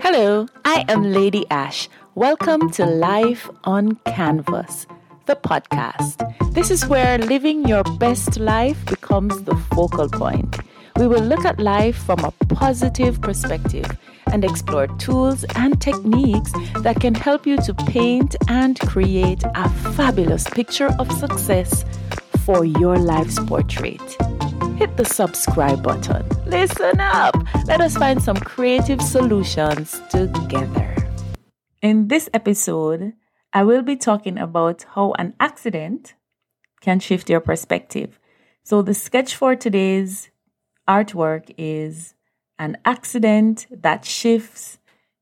Hello, I am Lady Ash. Welcome to Life on Canvas, the podcast. This is where living your best life becomes the focal point. We will look at life from a positive perspective and explore tools and techniques that can help you to paint and create a fabulous picture of success for your life's portrait. Hit the subscribe button. Listen up. Let us find some creative solutions together. In this episode, I will be talking about how an accident can shift your perspective. So, the sketch for today's artwork is an accident that shifts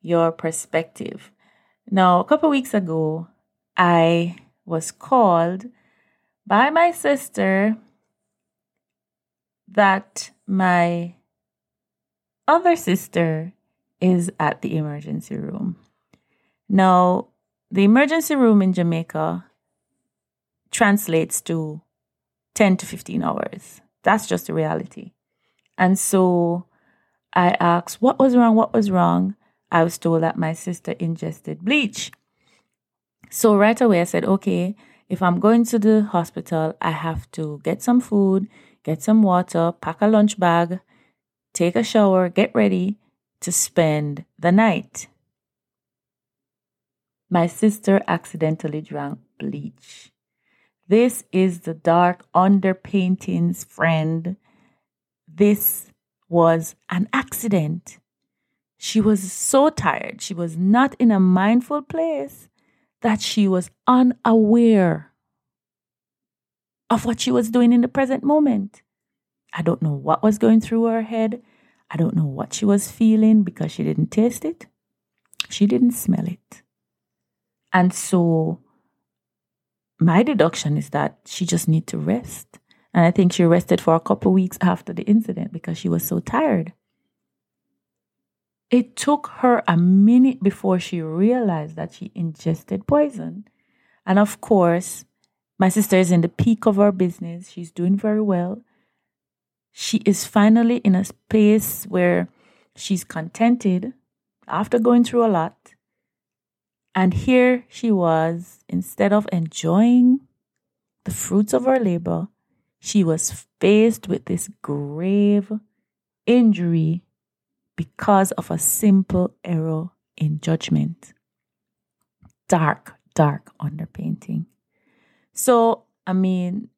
your perspective. Now, a couple weeks ago, I was called by my sister that my other sister is at the emergency room. Now, the emergency room in Jamaica translates to 10 to 15 hours. That's just the reality. And so I asked, What was wrong? What was wrong? I was told that my sister ingested bleach. So right away I said, Okay, if I'm going to the hospital, I have to get some food, get some water, pack a lunch bag, take a shower, get ready to spend the night. My sister accidentally drank bleach. This is the dark underpaintings friend. This was an accident. She was so tired. She was not in a mindful place that she was unaware of what she was doing in the present moment. I don't know what was going through her head. I don't know what she was feeling because she didn't taste it. She didn't smell it. And so my deduction is that she just need to rest. And I think she rested for a couple weeks after the incident because she was so tired. It took her a minute before she realized that she ingested poison. And of course, my sister is in the peak of her business. She's doing very well. She is finally in a space where she's contented after going through a lot. And here she was, instead of enjoying the fruits of her labor, she was faced with this grave injury because of a simple error in judgment. Dark, dark underpainting. So, I mean,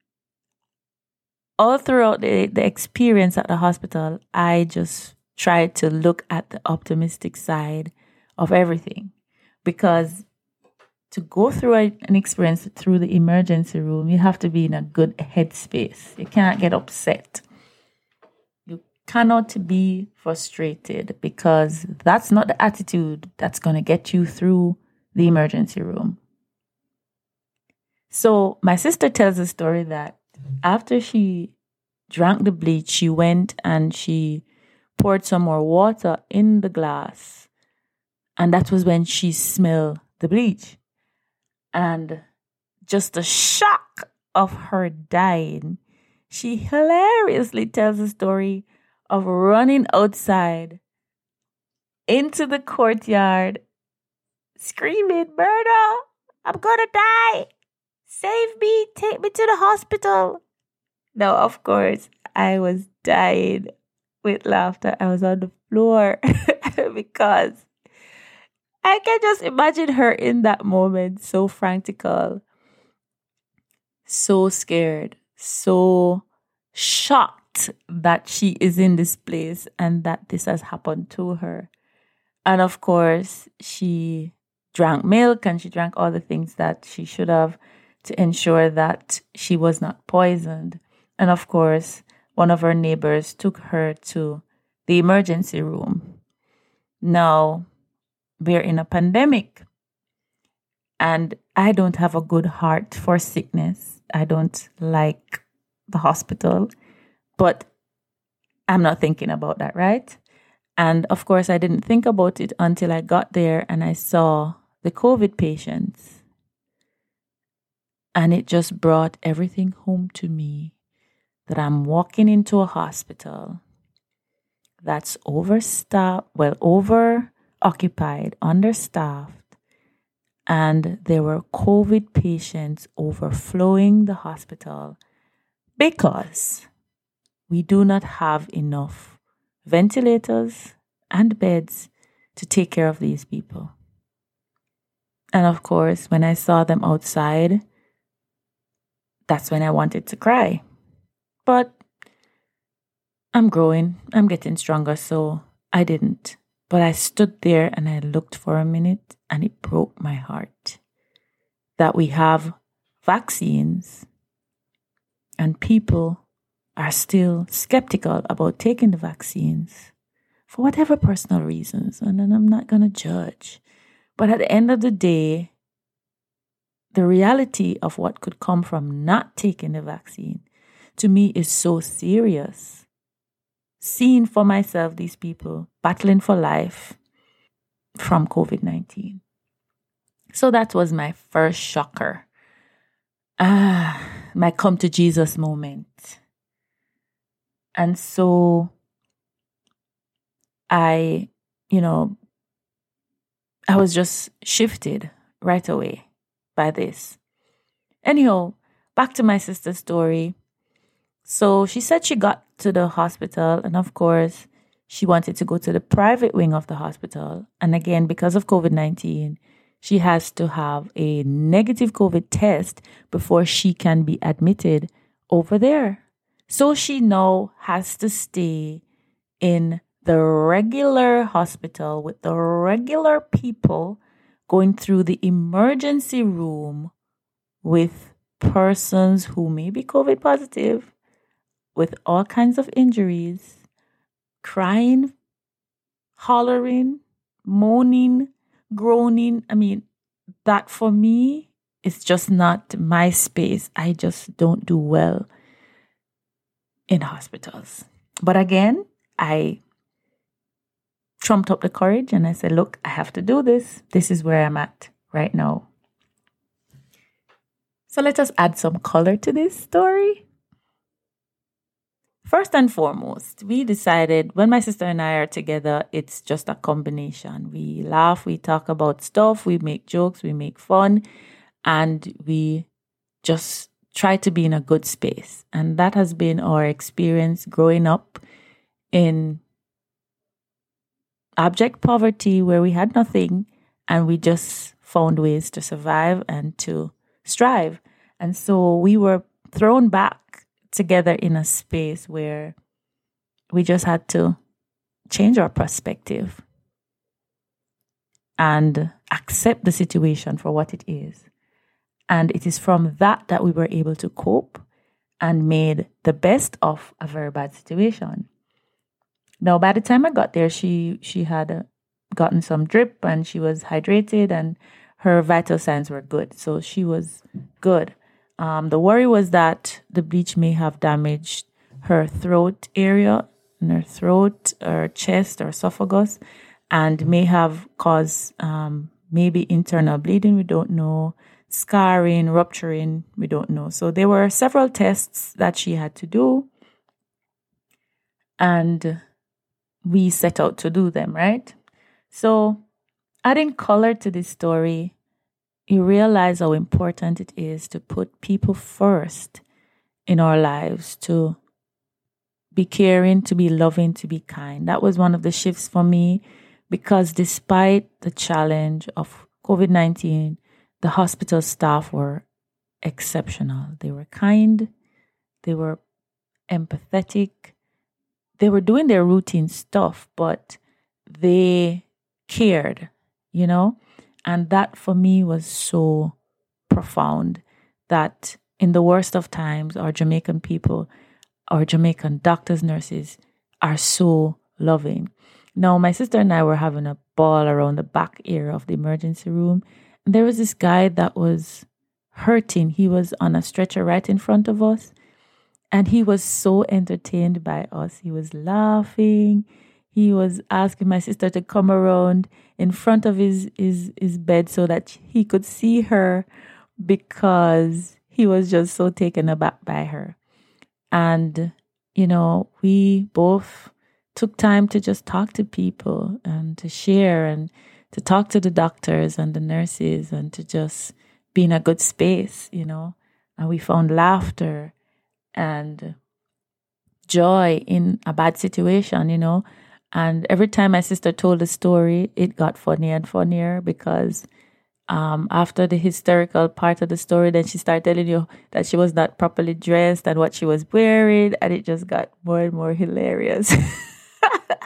all throughout the, the experience at the hospital, I just tried to look at the optimistic side of everything because to go through an experience through the emergency room, you have to be in a good headspace. You cannot get upset. You cannot be frustrated because that's not the attitude that's going to get you through the emergency room. So my sister tells a story that after she drank the bleach, she went and she poured some more water in the glass. And that was when she smelled the bleach. And just the shock of her dying, she hilariously tells a story of running outside into the courtyard, screaming, Murder, I'm gonna die. Save me, take me to the hospital. Now, of course, I was dying with laughter. I was on the floor because I can just imagine her in that moment, so frantical, so scared, so shocked that she is in this place and that this has happened to her. And of course, she drank milk and she drank all the things that she should have to ensure that she was not poisoned. And of course, one of her neighbors took her to the emergency room. Now, we're in a pandemic, and I don't have a good heart for sickness. I don't like the hospital, but I'm not thinking about that, right? And of course, I didn't think about it until I got there and I saw the COVID patients and it just brought everything home to me that I'm walking into a hospital that's overstaffed, well, over occupied, understaffed, and there were COVID patients overflowing the hospital because we do not have enough ventilators and beds to take care of these people. And of course, when I saw them outside, that's when I wanted to cry. But I'm growing, I'm getting stronger, so I didn't. But I stood there and I looked for a minute and it broke my heart that we have vaccines and people are still skeptical about taking the vaccines for whatever personal reasons. And I'm not going to judge. But at the end of the day, the reality of what could come from not taking the vaccine to me is so serious. Seeing for myself these people battling for life from COVID 19. So that was my first shocker. Ah, my come to Jesus moment. And so I, you know, I was just shifted right away by this. Anyhow, back to my sister's story. So she said she got to the hospital, and of course, she wanted to go to the private wing of the hospital. And again, because of COVID 19, she has to have a negative COVID test before she can be admitted over there. So she now has to stay in the regular hospital with the regular people going through the emergency room with persons who may be COVID positive, with all kinds of injuries, crying, hollering, moaning, groaning. I mean, that for me is just not my space. I just don't do well in hospitals. But again, I trumped up the courage and I said, Look, I have to do this. This is where I'm at right now. So let us add some color to this story. First and foremost, we decided when my sister and I are together, it's just a combination. We laugh, we talk about stuff, we make jokes, we make fun, and we just try to be in a good space. And that has been our experience growing up in abject poverty where we had nothing and we just found ways to survive and to strive. And so we were thrown back together in a space where we just had to change our perspective and accept the situation for what it is. And it is from that that we were able to cope and made the best of a very bad situation. Now, by the time I got there, she she had uh, gotten some drip and she was hydrated and her vital signs were good. So she was good. Um, the worry was that the bleach may have damaged her throat area, in her throat, or chest, or esophagus, and may have caused um, maybe internal bleeding. We don't know. Scarring, rupturing, we don't know. So there were several tests that she had to do. And we set out to do them, right? So, adding color to this story, you realize how important it is to put people first in our lives, to be caring, to be loving, to be kind. That was one of the shifts for me because despite the challenge of COVID 19, the hospital staff were exceptional. They were kind, they were empathetic, they were doing their routine stuff, but they cared, you know? And that for me was so profound that in the worst of times, our Jamaican people, our Jamaican doctors, nurses are so loving. Now, my sister and I were having a ball around the back area of the emergency room. And there was this guy that was hurting. He was on a stretcher right in front of us. And he was so entertained by us. He was laughing. He was asking my sister to come around in front of his, his, his bed so that he could see her because he was just so taken aback by her. And, you know, we both took time to just talk to people and to share and to talk to the doctors and the nurses and to just be in a good space, you know. And we found laughter and joy in a bad situation, you know. And every time my sister told the story, it got funnier and funnier because um, after the hysterical part of the story, then she started telling you that she was not properly dressed and what she was wearing, and it just got more and more hilarious.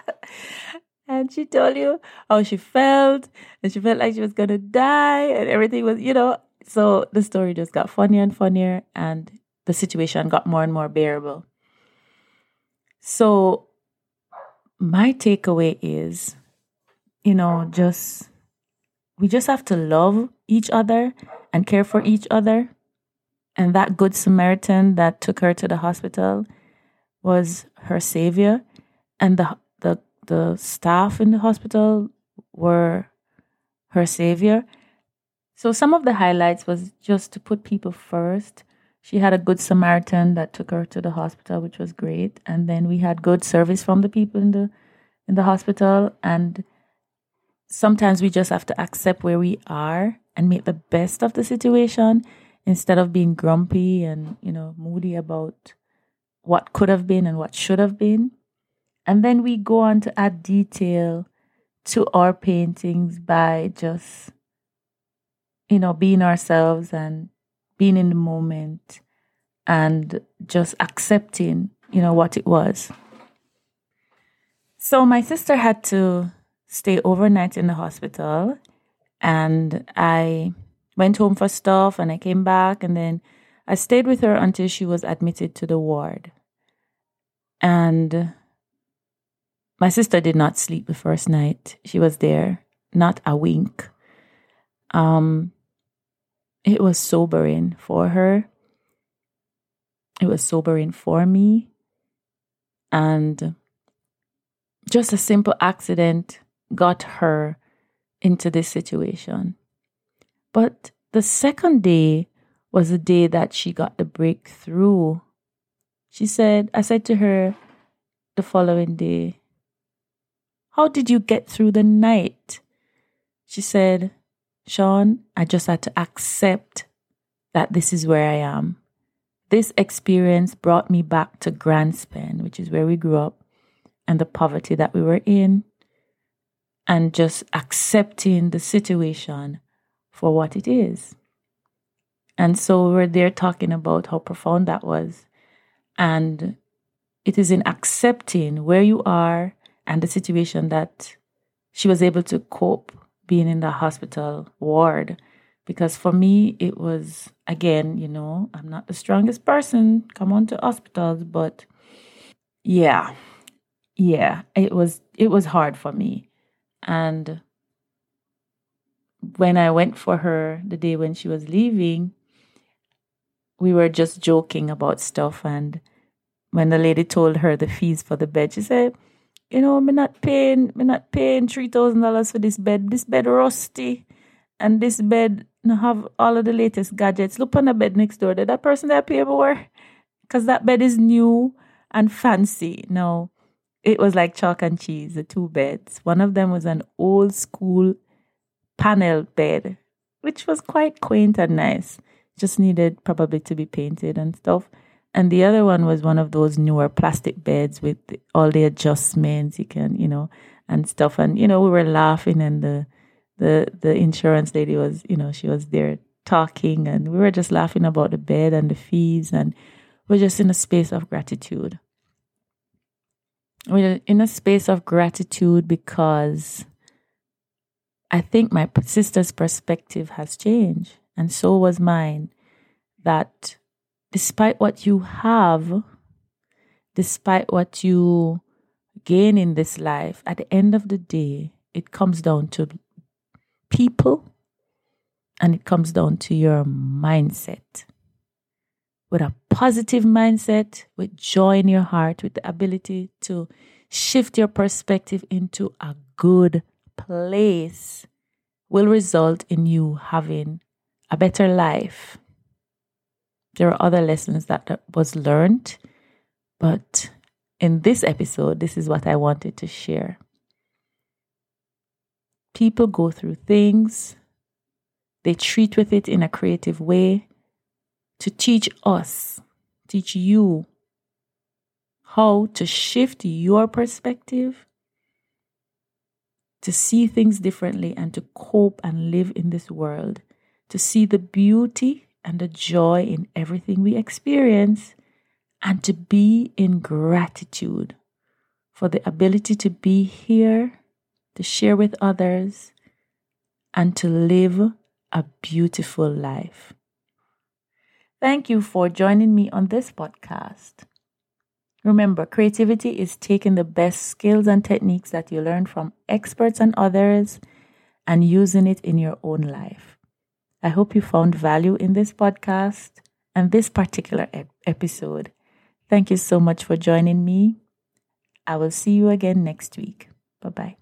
and she told you how she felt, and she felt like she was gonna die, and everything was, you know. So the story just got funnier and funnier, and the situation got more and more bearable. So my takeaway is, you know, just we just have to love each other and care for each other. And that good Samaritan that took her to the hospital was her savior. And the the the staff in the hospital were her savior. So some of the highlights was just to put people first. She had a good Samaritan that took her to the hospital, which was great. And then we had good service from the people in the in the hospital and sometimes we just have to accept where we are and make the best of the situation instead of being grumpy and, you know, moody about what could have been and what should have been. And then we go on to add detail to our paintings by just, you know, being ourselves and being in the moment and just accepting, you know, what it was. So my sister had to stay overnight in the hospital and I went home for stuff and I came back and then I stayed with her until she was admitted to the ward. And my sister did not sleep the first night. She was there, not a wink. Um it was sobering for her. It was sobering for me. And just a simple accident got her into this situation. But the second day was the day that she got the breakthrough. She said, I said to her the following day, How did you get through the night? She said, Sean, I just had to accept that this is where I am. This experience brought me back to Grandspen, which is where we grew up, and the poverty that we were in and just accepting the situation for what it is. And so we're there talking about how profound that was. And it is in accepting where you are and the situation that she was able to cope being in the hospital ward. Because for me, it was, again, you know, I'm not the strongest person, come on to hospitals, but yeah, yeah, it was, it was hard for me. And when I went for her the day when she was leaving, we were just joking about stuff. And when the lady told her the fees for the bed, she said, you know, me not paying, me not paying three thousand dollars for this bed. This bed rusty, and this bed have all of the latest gadgets. Look on the bed next door. Did that person that pay more? Because that bed is new and fancy. No, it was like chalk and cheese, the two beds. One of them was an old school panel bed, which was quite quaint and nice. Just needed probably to be painted and stuff. And the other one was one of those newer plastic beds with all the adjustments you can, you know, and stuff. And you know, we were laughing, and the the the insurance lady was, you know, she was there talking, and we were just laughing about the bed and the fees, and we're just in a space of gratitude we're in a space of gratitude because I think my sister's perspective has changed, and so was mine. That despite what you have, despite what you gain in this life, at the end of the day, it comes down to people and it comes down to your mindset with a positive mindset, with joy in your heart, with the ability to shift your perspective into a good place, will result in you having a better life. There are other lessons that was learned, but in this episode, this is what I wanted to share. People go through things, they treat with it in a creative way to teach us, teach you how to shift your perspective, to see things differently, and to cope and live in this world, to see the beauty and the joy in everything we experience, and to be in gratitude for the ability to be here, to share with others, and to live a beautiful life. Thank you for joining me on this podcast. Remember, creativity is taking the best skills and techniques that you learn from experts and others and using it in your own life. I hope you found value in this podcast and this particular ep- episode. Thank you so much for joining me. I will see you again next week. Bye bye.